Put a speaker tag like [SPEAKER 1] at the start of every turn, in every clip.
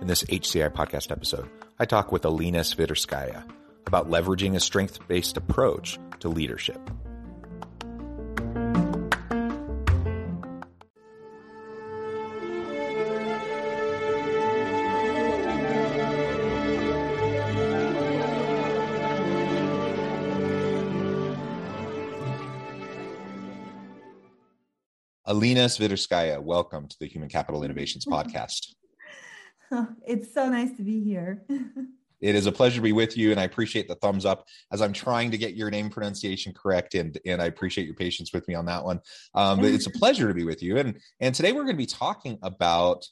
[SPEAKER 1] In this HCI podcast episode, I talk with Alena Sviderskaia about leveraging a strength based approach to leadership. Alena Sviderskaia, welcome to the Human Capital Innovations Podcast.
[SPEAKER 2] It's so nice to be here.
[SPEAKER 1] it is a pleasure to be with you, and I appreciate the thumbs up as I'm trying to get your name pronunciation correct, and and I appreciate your patience with me on that one. Um, it's a pleasure to be with you, and and today we're going to be talking about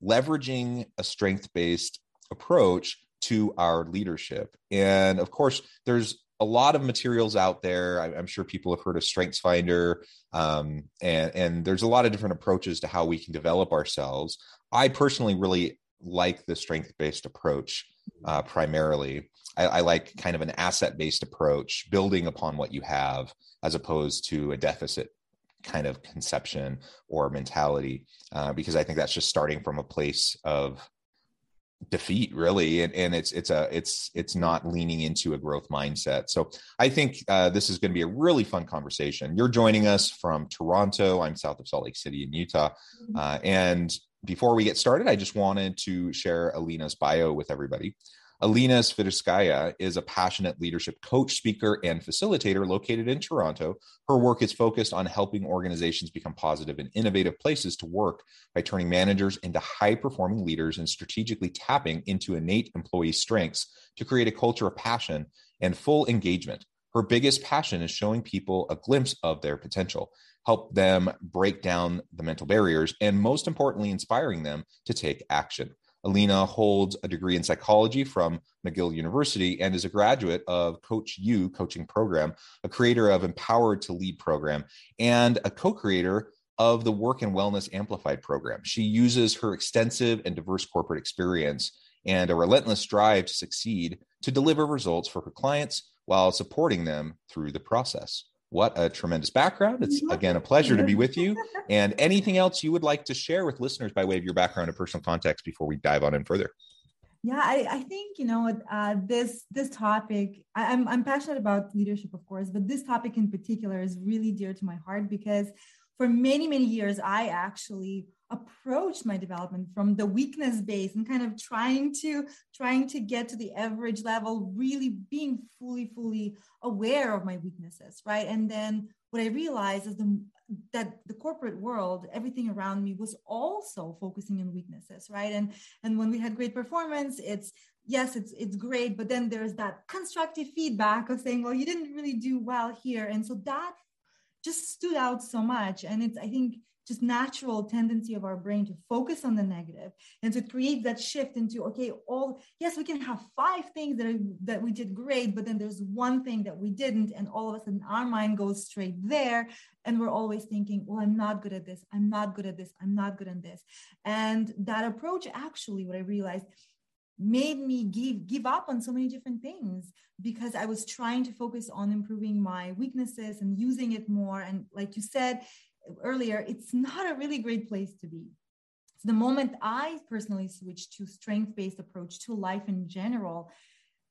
[SPEAKER 1] leveraging a strength based approach to our leadership, and of course, there's a lot of materials out there. I, am sure people have heard of StrengthsFinder, um, and and there's a lot of different approaches to how we can develop ourselves. I personally really like the strength based approach uh, primarily. I, I, like kind of an asset based approach, building upon what you have, as opposed to a deficit kind of conception or mentality, uh, because I think that's just starting from a place of defeat really. And, and it's it's a it's it's not leaning into a growth mindset. So i think uh, this is going to be a really fun conversation. You're joining us from toronto. I'm south of salt lake city in utah mm-hmm. uh, and before we get started i just wanted to share alena's bio with everybody Alena Sviderskaia is a passionate leadership coach, speaker, and facilitator located in Toronto. Her work is focused on helping organizations become positive and innovative places to work by turning managers into high performing leaders and strategically tapping into innate employee strengths to create a culture of passion and full engagement. Her biggest passion is showing people a glimpse of their potential, help them break down the mental barriers, and most importantly, inspiring them to take action. Alena holds a degree in psychology from McGill University and is a graduate of Coach U coaching program, a creator of Empowered to Lead program, and a co creator of the Work and Wellness Amplified program. She uses her extensive and diverse corporate experience and a relentless drive to succeed to deliver results for her clients while supporting them through the process. What a tremendous background. It's again a pleasure to be with you. And anything else you would like to share with listeners by way of your background and personal context before we dive on in further?
[SPEAKER 2] Yeah, I, I think you know uh, this this topic. I, I'm I'm passionate about leadership, of course, but this topic in particular is really dear to my heart because for many many years I actually approached my development from the weakness base and kind of trying to trying to get to the average level really being fully fully aware of my weaknesses right? And then what i realized is the that the corporate world everything around me was also focusing on weaknesses right? And and when we had great performance it's yes it's it's great but then there's that constructive feedback of saying well you didn't really do well here. And so that just stood out so much. And it's i think just natural tendency of our brain to focus on the negative and to create that shift into okay all yes we can have five things that are, that we did great but then there's one thing that we didn't and all of a sudden our mind goes straight there and we're always thinking well i'm not good at this i'm not good at this i'm not good at this. And that approach actually what i realized made me give give up on so many different things because i was trying to focus on improving my weaknesses and using it more. And like you said earlier, it's not a really great place to be. So the moment I personally switched to strength-based approach to life in general,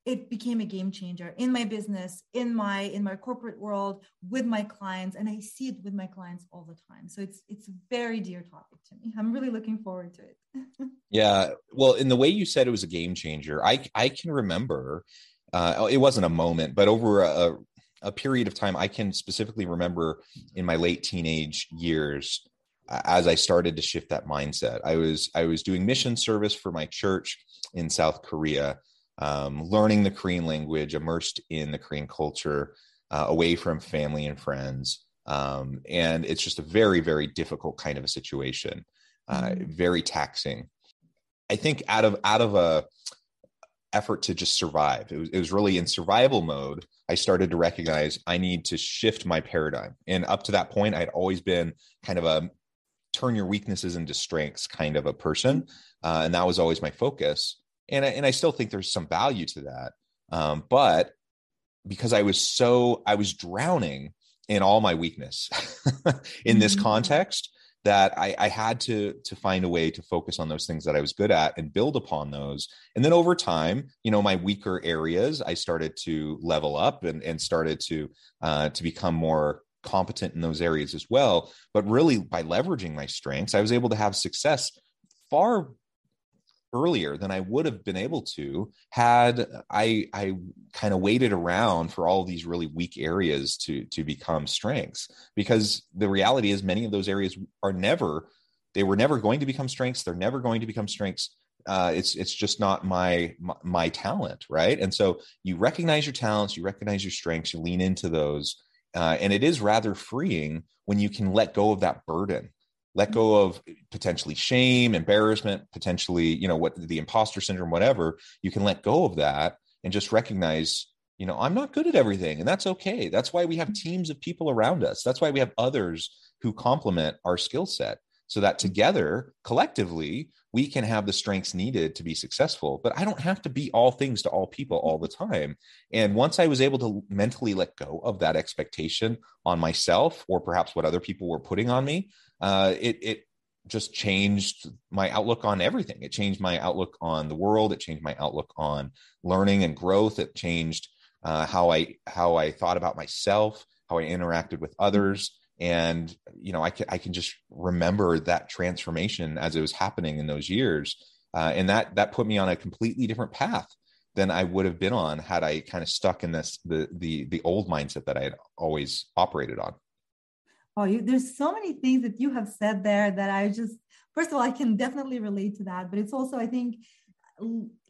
[SPEAKER 2] it became a game changer in my business in my in my corporate world with my clients and i see it with my clients all the time. So it's it's a very dear topic to me. I'm really looking forward to it.
[SPEAKER 1] Yeah well, in the way you said it was a game changer, I I can remember uh, it wasn't a moment, but over a, a period of time, I can specifically remember in my late teenage years as I started to shift that mindset. I was I was doing mission service for my church in South Korea, um, learning the Korean language, immersed in the Korean culture, uh, away from family and friends, um, and it's just a very very difficult kind of a situation, uh, mm-hmm. very taxing. I think out of out of a effort to just survive. It was, it was really in survival mode. I started to recognize I need to shift my paradigm. And up to that point, I'd always been kind of a turn your weaknesses into strengths kind of a person. Uh, and that was always my focus. And I, and I still think there's some value to that. Um, but because I was so, I was drowning in all my weakness in this mm-hmm. context, that I, I, had to to find a way to focus on those things that I was good at and build upon those. And then over time, you know, my weaker areas, I started to level up and, and started to uh, to become more competent in those areas as well. But really, by leveraging my strengths, I was able to have success far earlier than I would have been able to had I I kind of waited around for all these really weak areas to to become strengths. Because the reality is many of those areas are never they were never going to become strengths. They're never going to become strengths. Uh, it's it's just not my, my my talent right? And so you recognize your talents you recognize your strengths you lean into those uh, and it is rather freeing when you can let go of that burden let go of potentially shame embarrassment potentially you know what the imposter syndrome whatever you can let go of that and just recognize you know i'm not good at everything and that's okay. That's why we have mm-hmm. teams of people around us. That's why we have others who complement our skill set so that mm-hmm. together collectively we can have the strengths needed to be successful. But i don't have to be all things to all people all the mm-hmm. time. And once i was able to mentally let go of that expectation on myself or perhaps what other people were putting on me uh, it it just changed my outlook on everything. It changed my outlook on the world. It changed my outlook on learning and growth. It changed uh, how I how I thought about myself, how I interacted with others, and you know I can I can just remember that transformation as it was happening in those years, uh, and that that put me on a completely different path than I would have been on had I kind of stuck in this the the the old mindset that I had always operated on.
[SPEAKER 2] Oh, you, there's so many things that you have said there that I just, first of all, I can definitely relate to that. But it's also, I think,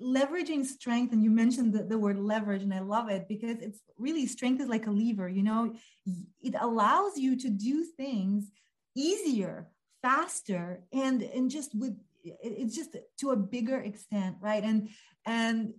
[SPEAKER 2] leveraging strength and you mentioned the, the word leverage and i love it because it's really strength is like a lever you know it allows you to do things easier faster and and just with it's just to a bigger extent right and and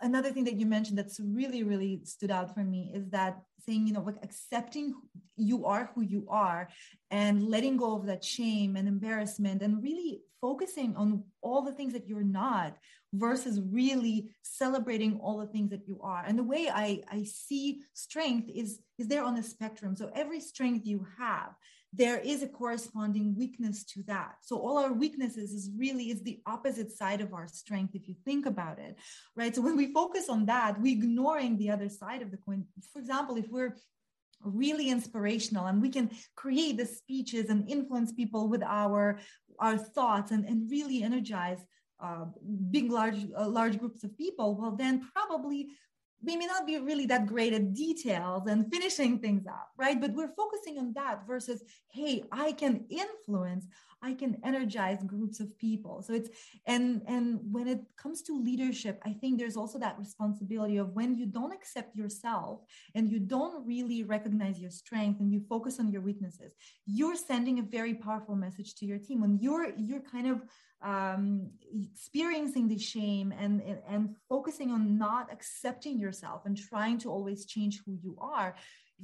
[SPEAKER 2] another thing that you mentioned that's really really stood out for me is that saying you know like accepting you are who you are and letting go of that shame and embarrassment and really focusing on all the things that you're not versus really celebrating all the things that you are. And the way i i see strength is is there on the spectrum. So every strength you have there is a corresponding weakness to that. So all our weaknesses is really is the opposite side of our strength if you think about it right? So when we focus on that we ignoring the other side of the coin. For example if we're really inspirational and we can create the speeches and influence people with our our thoughts and, and really energize uh, big large uh, large groups of people well then probably we may not be really that great at details and finishing things up, right? But we're focusing on that versus, hey, I can influence, I can energize groups of people. So it's and and when it comes to leadership, I think there's also that responsibility of when you don't accept yourself and you don't really recognize your strength and you focus on your weaknesses, you're sending a very powerful message to your team. When you're you're kind of um, experiencing the shame and, and, and focusing on not accepting yourself and trying to always change who you are,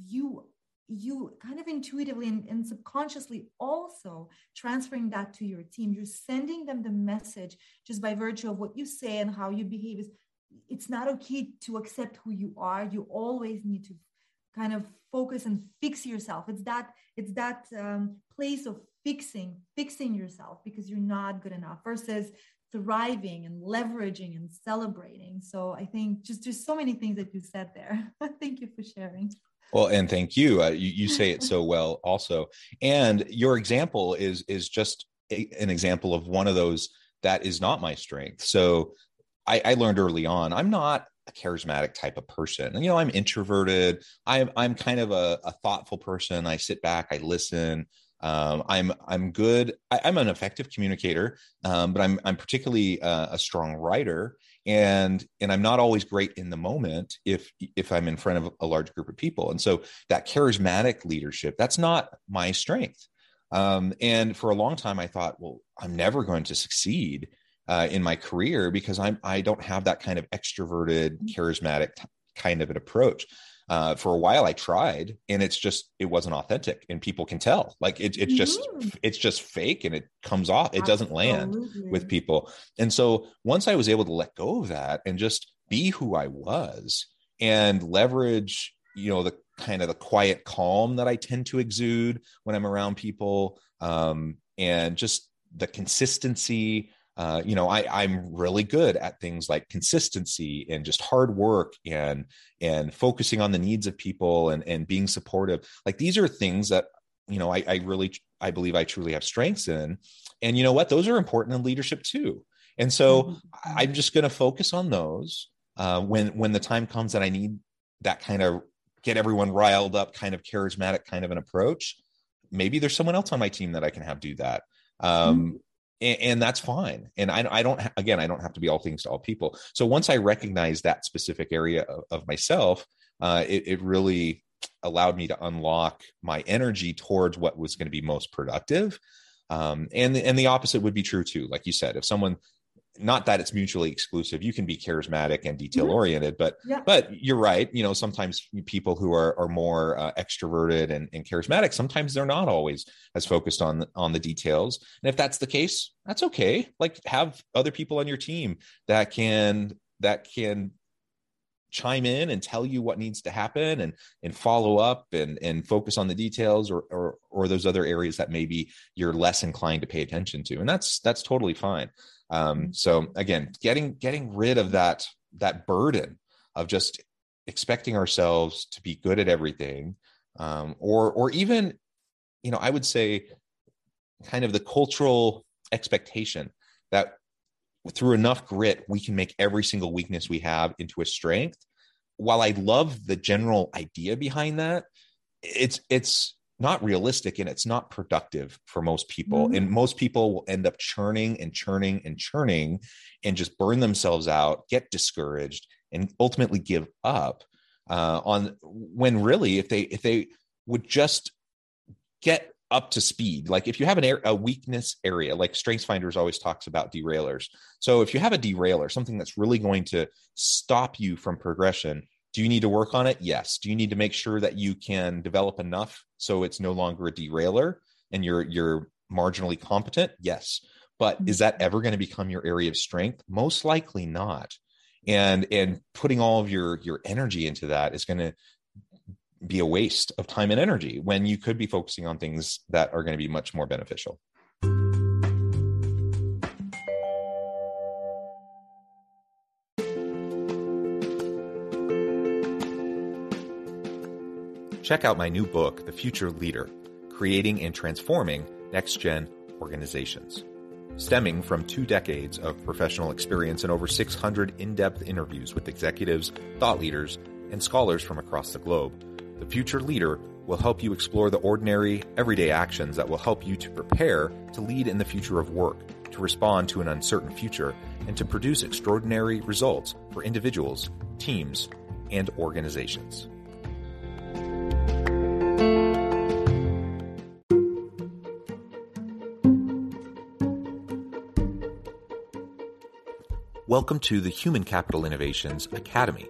[SPEAKER 2] you you kind of intuitively and, and, subconsciously also transferring that to your team. You're sending them the message just by virtue of what you say and how you behave is it's not okay to accept who you are. You always need to kind of focus and fix yourself. It's that it's that um, place of fixing fixing yourself because you're not good enough versus thriving and leveraging and celebrating. So i think just there's so many things that you said there. Thank you for sharing
[SPEAKER 1] well and thank you. Uh, you you say it so well also and your example is is just a, an example of one of those that is not my strength. So I, I learned early on, I'm not a charismatic type of person. And, you know, I'm introverted. I'm I'm kind of a, a thoughtful person. I sit back, I listen. Um, I'm I'm good. I, am an effective communicator, um, but I'm I'm particularly uh, a strong writer, and and I'm not always great in the moment if if I'm in front of a large group of people. And so that charismatic leadership, that's not my strength. Um, and for a long time, I thought, well, I'm never going to succeed uh, in my career because I'm I don't have that kind of extroverted, charismatic t- kind of an approach. Uh, for a while, I tried, and it's just it wasn't authentic, and people can tell. Like it, it's just mm-hmm. it's just fake, and it comes off. It doesn't land with people. And so once I was able to let go of that and just be who I was and leverage, you know, the kind of the quiet calm that I tend to exude when I'm around people, um, and just the consistency uh, you know I, i'm really good at things like consistency and just hard work and and focusing on the needs of people and and being supportive. Like these are things that you know i, I really i believe i truly have strengths in. And you know what? Those are important in leadership too. And so mm-hmm. i'm just going to focus on those uh, when when the time comes that i need that kind of get everyone riled up kind of charismatic kind of an approach. Maybe there's someone else on my team that i can have do that. Um, mm-hmm and, and that's fine. And I, I don't, again, I don't have to be all things to all people. So once I recognize that specific area of, of myself, uh, it, it really allowed me to unlock my energy towards what was going to be most productive. Um, and and the opposite would be true too. Like you said, if someone not that it's mutually exclusive you can be charismatic and detail oriented but yeah. but you're right you know sometimes people who are are more uh, extroverted and, and charismatic sometimes they're not always as focused on on the details. And if that's the case that's okay. Like have other people on your team that can that can chime in and tell you what needs to happen and and follow up and and focus on the details or or or those other areas that maybe you're less inclined to pay attention to and that's that's totally fine um, mm-hmm. so again, getting getting rid of that that burden of just expecting ourselves to be good at everything, um, or or even, you know, I would say, kind of the cultural expectation that through enough grit we can make every single weakness we have into a strength. While I love the general idea behind that, it's it's not realistic and it's not productive for most people. Mm-hmm. And most people will end up churning and churning and churning and just burn themselves out, get discouraged, and ultimately give up uh, on when really if they if they would just get up to speed like if you have an air, a weakness area like strengths finders always talks about derailers so if you have a derailer something that's really going to stop you from progression do you need to work on it? Yes. Do you need to make sure that you can develop enough so it's no longer a derailer and you're you're marginally competent? Yes. But is that ever going to become your area of strength? Most likely not. And and putting all of your your energy into that is going to be a waste of time and energy when you could be focusing on things that are going to be much more beneficial. check out my new book, The Future Leader Creating and Transforming Next Gen Organizations. Stemming from two decades of professional experience and over 600 in depth interviews with executives, thought leaders, and scholars from across the globe, The Future Leader will help you explore the ordinary, everyday actions that will help you to prepare to lead in the future of work, to respond to an uncertain future, and to produce extraordinary results for individuals, teams, and organizations. Welcome to the Human Capital Innovations Academy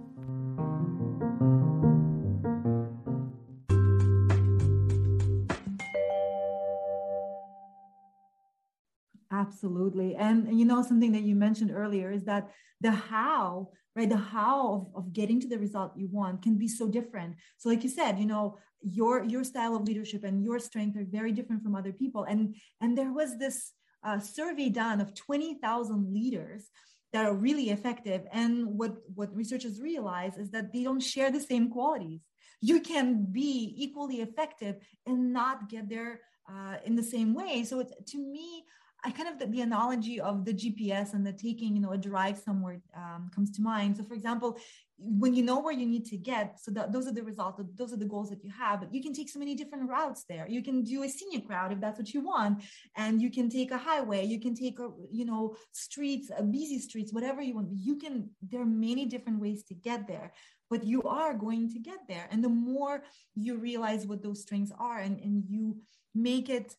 [SPEAKER 2] Absolutely. And you know, something that you mentioned earlier is that the how, right? The how of, of getting to the result you want can be so different. So, like you said, you know, your your style of leadership and your strength are very different from other people. And and there was this uh, survey done of 20,000 leaders that are really effective. And what, what researchers realize is that they don't share the same qualities. You can be equally effective and not get there uh, in the same way. So it's to me, I kind of the, the, analogy of the GPS and the taking, you know, a drive somewhere um, comes to mind. So, for example, when you know where you need to get, so that, those are the results, those are the goals that you have. But you can take so many different routes there. You can do a scenic route if that's what you want, and you can take a highway. You can take a, you know, streets, a busy streets, whatever you want. You can. There are many different ways to get there but you are going to get there and the more you realize what those strengths are and, and you make it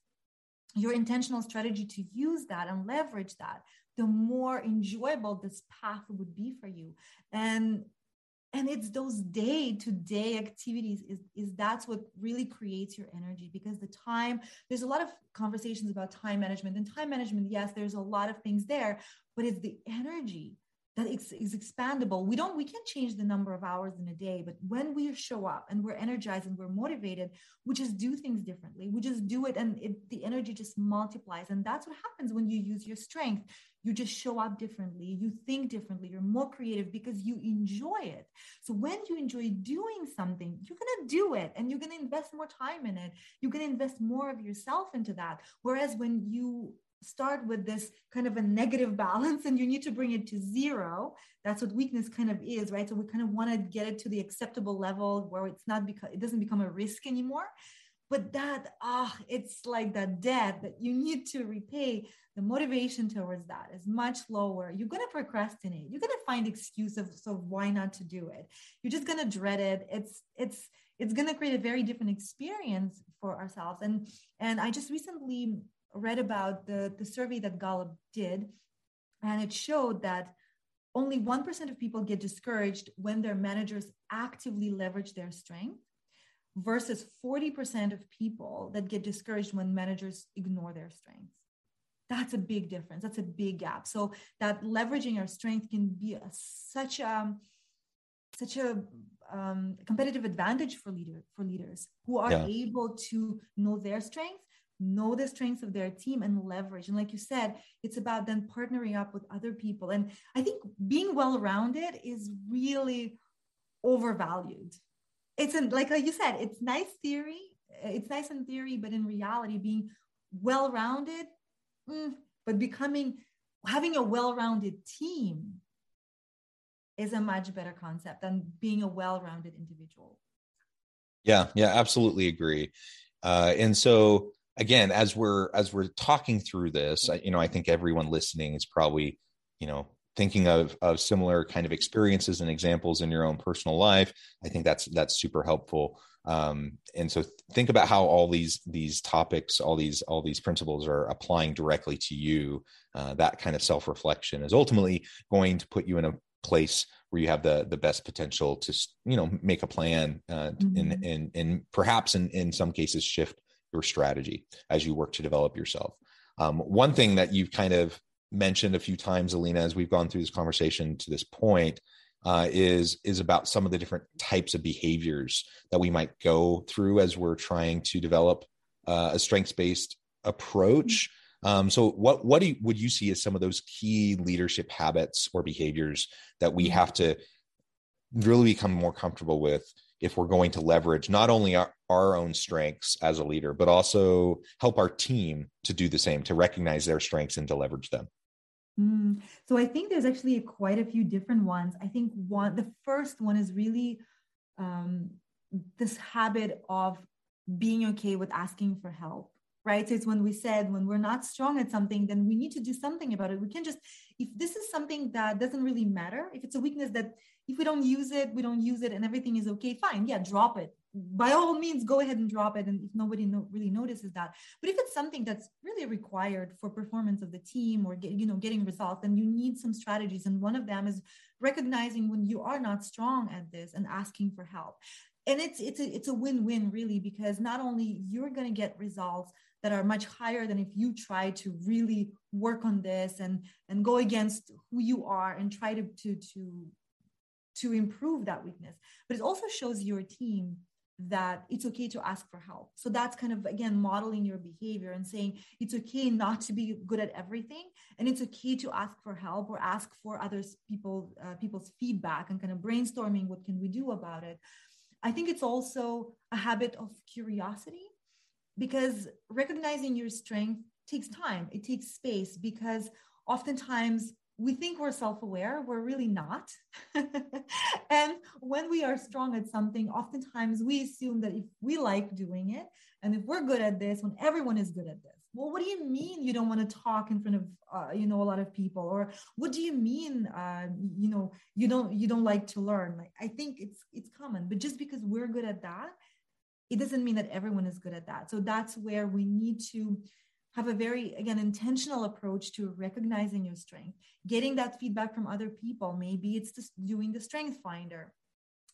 [SPEAKER 2] your intentional strategy to use that and leverage that the more enjoyable this path would be for you. And and it's those day to day activities is, is that's what really creates your energy because the time there's a lot of conversations about time management and time management yes there's a lot of things there but it's the energy that is, is expandable. We don't we can't change the number of hours in a day but when we show up and we're energized and we're motivated we just do things differently. We just do it and it, the energy just multiplies. And that's what happens when you use your strength. You just show up differently. You think differently. You're more creative because you enjoy it. So when you enjoy doing something you're going to do it and you're going to invest more time in it. You're going to invest more of yourself into that. Whereas when you start with this kind of a negative balance and you need to bring it to zero. That's what weakness kind of is right? So we kind of want to get it to the acceptable level where it's not because it doesn't become a risk anymore. But that ah oh, it's like that debt that you need to repay the motivation towards that is much lower. You're going to procrastinate. You're going to find excuses of why not to do it? You're just going to dread it. It's it's it's going to create a very different experience for ourselves. And and i just recently read about the, the survey that Gallup did, and it showed that only 1% of people get discouraged when their managers actively leverage their strength versus 40% of people that get discouraged when managers ignore their strengths. That's a big difference. That's a big gap. So that leveraging our strength can be a, such a such a um, competitive advantage for leader for leaders who are yeah. able to know their strengths know the strengths of their team and leverage. And like you said it's about then partnering up with other people. And i think being well rounded is really overvalued. It's an, like like you said it's nice theory it's nice in theory but in reality being well rounded mm, but becoming having a well rounded team is a much better concept than being a well rounded individual.
[SPEAKER 1] Yeah yeah absolutely agree. Uh, and so again as we're as we're talking through this you know i think everyone listening is probably you know thinking of of similar kind of experiences and examples in your own personal life. I think that's that's super helpful. Um, and so think about how all these these topics all these all these principles are applying directly to you. Uh, that kind of self reflection is ultimately going to put you in a place where you have the the best potential to you know make a plan uh, mm-hmm. and and and perhaps in in some cases shift your strategy as you work to develop yourself. Um, one thing that you've kind of mentioned a few times, Alena, as we've gone through this conversation to this point, uh, is is about some of the different types of behaviors that we might go through as we're trying to develop uh, a strengths based approach. Um, so, what what you, would you see as some of those key leadership habits or behaviors that we have to really become more comfortable with if we're going to leverage not only our, our own strengths as a leader, but also help our team to do the same, to recognize their strengths and to leverage them?
[SPEAKER 2] Mm. So I think there's actually quite a few different ones. I think one, the first one is really um, this habit of being okay with asking for help. right so it's when we said when we're not strong at something then we need to do something about it we can just if this is something that doesn't really matter if it's a weakness that if we don't use it we don't use it and everything is okay fine yeah drop it by all means go ahead and drop it. And if nobody no, really notices that but if it's something that's really required for performance of the team or get, you know getting results then you need some strategies. And one of them is recognizing when you are not strong at this and asking for help. And it's it's a, it's a win-win really because not only you're going to get results that are much higher than if you try to really work on this and and go against who you are and try to to to to improve that weakness. But it also shows your team that it's okay to ask for help. So that's kind of again modeling your behavior and saying it's okay not to be good at everything and it's okay to ask for help or ask for others people uh, people's feedback and kind of brainstorming what can we do about it. I think it's also a habit of curiosity because recognizing your strength takes time. It takes space because oftentimes we think we're self-aware we're really not. And when we are strong at something oftentimes we assume that if we like doing it and if we're good at this when everyone is good at this well what do you mean you don't want to talk in front of uh, you know a lot of people? Or what do you mean uh, you know you don't you don't like to learn? Like i think it's it's common but just because we're good at that it doesn't mean that everyone is good at that. So that's where we need to have a very again intentional approach to recognizing your strength getting that feedback from other people. Maybe it's just doing the strength finder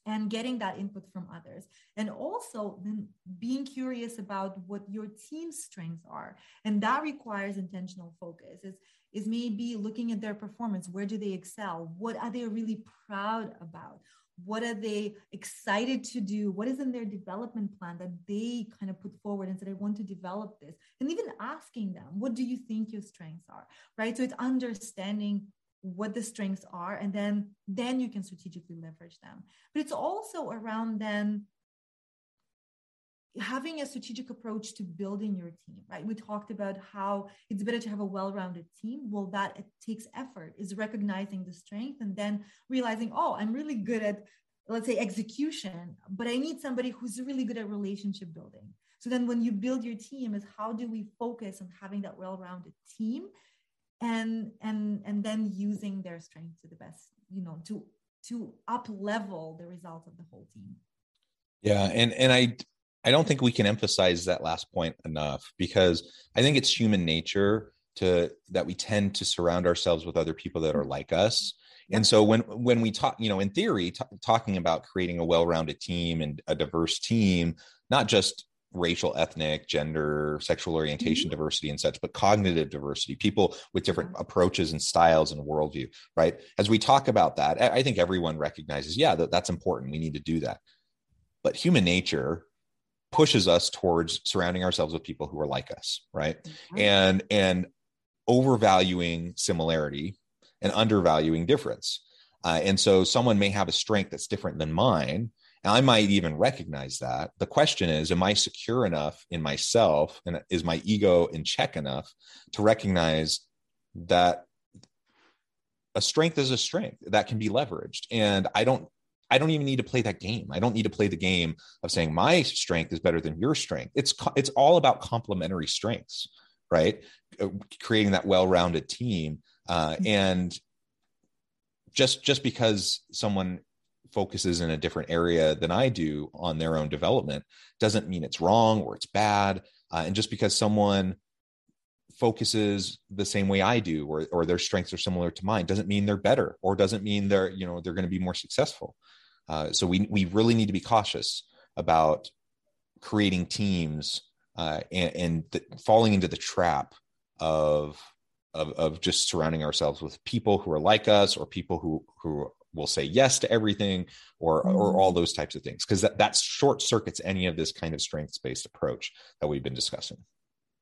[SPEAKER 2] and getting that input from others. And also then being curious about what your team's strengths are. And that requires intentional focus. Is is maybe looking at their performance. Where do they excel? What are they really proud about what are they excited to do? What is in their development plan that they kind of put forward and said i want to develop this. And even asking them what do you think your strengths are? Right? So it's understanding what the strengths are and then then you can strategically leverage them. But it's also around then having a strategic approach to building your team right? We talked about how it's better to have a well-rounded team. Well that it takes effort is recognizing the strength and then realizing oh i'm really good at let's say execution but i need somebody who's really good at relationship building. So then when you build your team is how do we focus on having that well-rounded team and and and then using their strength to the best you know to to up level the result of the whole team?
[SPEAKER 1] Yeah and and i I don't think we can emphasize that last point enough because I think it's human nature to that we tend to surround ourselves with other people that are like us. And so when when we talk, you know, in theory, t- talking about creating a well-rounded team and a diverse team, not just racial, ethnic, gender, sexual orientation mm-hmm. diversity and such, but cognitive diversity, people with different approaches and styles and worldview, right? As we talk about that, I think everyone recognizes, yeah, that, that's important. We need to do that. But human nature pushes us towards surrounding ourselves with people who are like us right? Mm-hmm. and and overvaluing similarity and undervaluing difference. Uh, and so someone may have a strength that's different than mine and i might even recognize that. The question is am i secure enough in myself and is my ego in check enough to recognize that a strength is a strength that can be leveraged? And i don't I don't even need to play that game. I don't need to play the game of saying my strength is better than your strength. It's it's all about complementary strengths, right? Uh, creating that well-rounded team, uh, mm-hmm. and just just because someone focuses in a different area than I do on their own development doesn't mean it's wrong or it's bad. Uh, and just because someone focuses the same way I do, or or their strengths are similar to mine, doesn't mean they're better, or doesn't mean they're you know they're going to be more successful. Uh, so we we really need to be cautious about creating teams uh, and, and th- falling into the trap of, of of just surrounding ourselves with people who are like us or people who who will say yes to everything or mm-hmm. or all those types of things because that, that short circuits any of this kind of strengths based approach that we've been discussing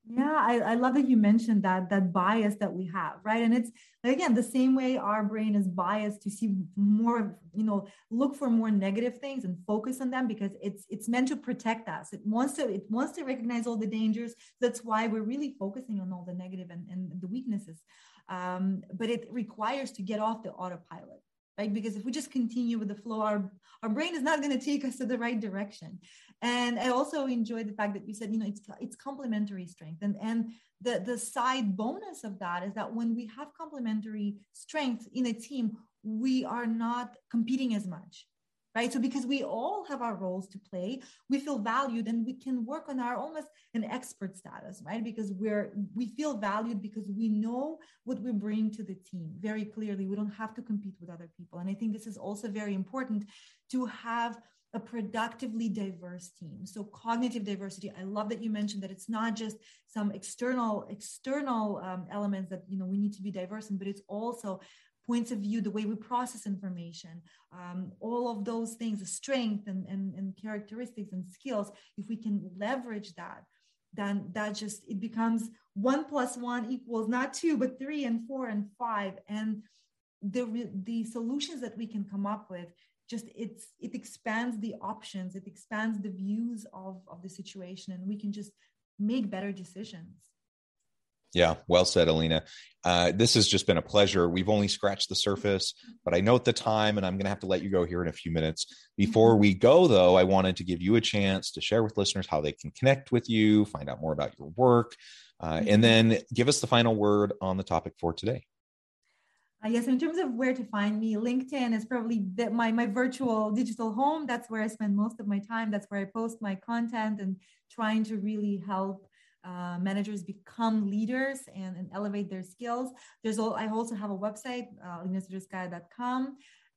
[SPEAKER 2] yeah I, I love that you mentioned that that bias that we have right and it's again the same way our brain is biased to see more you know look for more negative things and focus on them because it's it's meant to protect us it wants to it wants to recognize all the dangers that's why we're really focusing on all the negative and, and the weaknesses um, but it requires to get off the autopilot right? Because if we just continue with the flow, our, our brain is not going to take us to the right direction. And I also enjoyed the fact that you said, you know, it's it's complementary strength. And and the, the side bonus of that is that when we have complementary strength in a team, we are not competing as much right? So because we all have our roles to play we feel valued and we can work on our almost an expert status right? Because we're we feel valued because we know what we bring to the team very clearly. We don't have to compete with other people. And i think this is also very important to have a productively diverse team so cognitive diversity i love that you mentioned that it's not just some external external um, elements that you know we need to be diverse in but it's also points of view, the way we process information, um, all of those things, the strength and, and, and characteristics and skills, if we can leverage that, then that just it becomes one plus one equals not two, but three and four and five. And the the solutions that we can come up with just it's it expands the options it expands the views of of the situation and we can just make better decisions
[SPEAKER 1] yeah, well said, Alena. Uh, this has just been a pleasure. We've only scratched the surface, but I note the time and I'm going to have to let you go here in a few minutes. Before we go, though, I wanted to give you a chance to share with listeners how they can connect with you, find out more about your work, uh, and then give us the final word on the topic for today.
[SPEAKER 2] Uh, yes, in terms of where to find me, LinkedIn is probably the, my my virtual digital home. That's where I spend most of my time. That's where I post my content and trying to really help uh, managers become leaders and, and, elevate their skills. There's all, I also have a website, uh,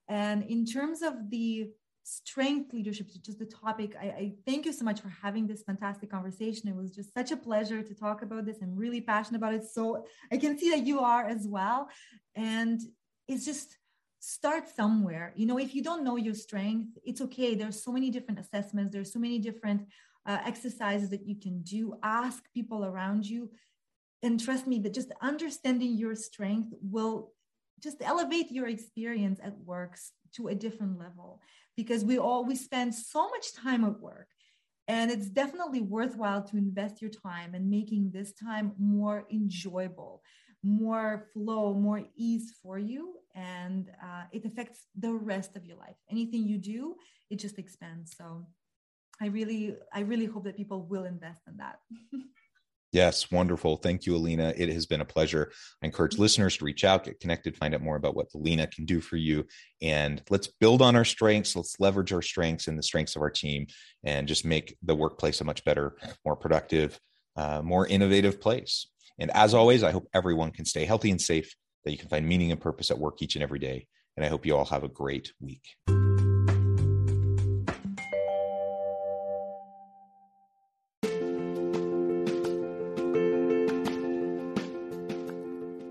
[SPEAKER 2] And in terms of the strength leadership, which is the topic, I, I, thank you so much for having this fantastic conversation. It was just such a pleasure to talk about this. I'm really passionate about it. So I can see that you are as well. And it's just start somewhere. You know, if you don't know your strength, it's okay. There's so many different assessments. There's so many different uh, exercises that you can do. Ask people around you. And trust me that just understanding your strength will just elevate your experience at work to a different level because we all we spend so much time at work and it's definitely worthwhile to invest your time and making this time more enjoyable more flow more ease for you. And uh, it affects the rest of your life. Anything you do it just expands. So I really, I really hope that people will invest in that.
[SPEAKER 1] Yes, wonderful. Thank you, Alena. It has been a pleasure. I encourage listeners to reach out, get connected, find out more about what Alena can do for you. And let's build on our strengths. Let's leverage our strengths and the strengths of our team and just make the workplace a much better, more productive, uh, more innovative place. And as always, I hope everyone can stay healthy and safe, that you can find meaning and purpose at work each and every day. And I hope you all have a great week.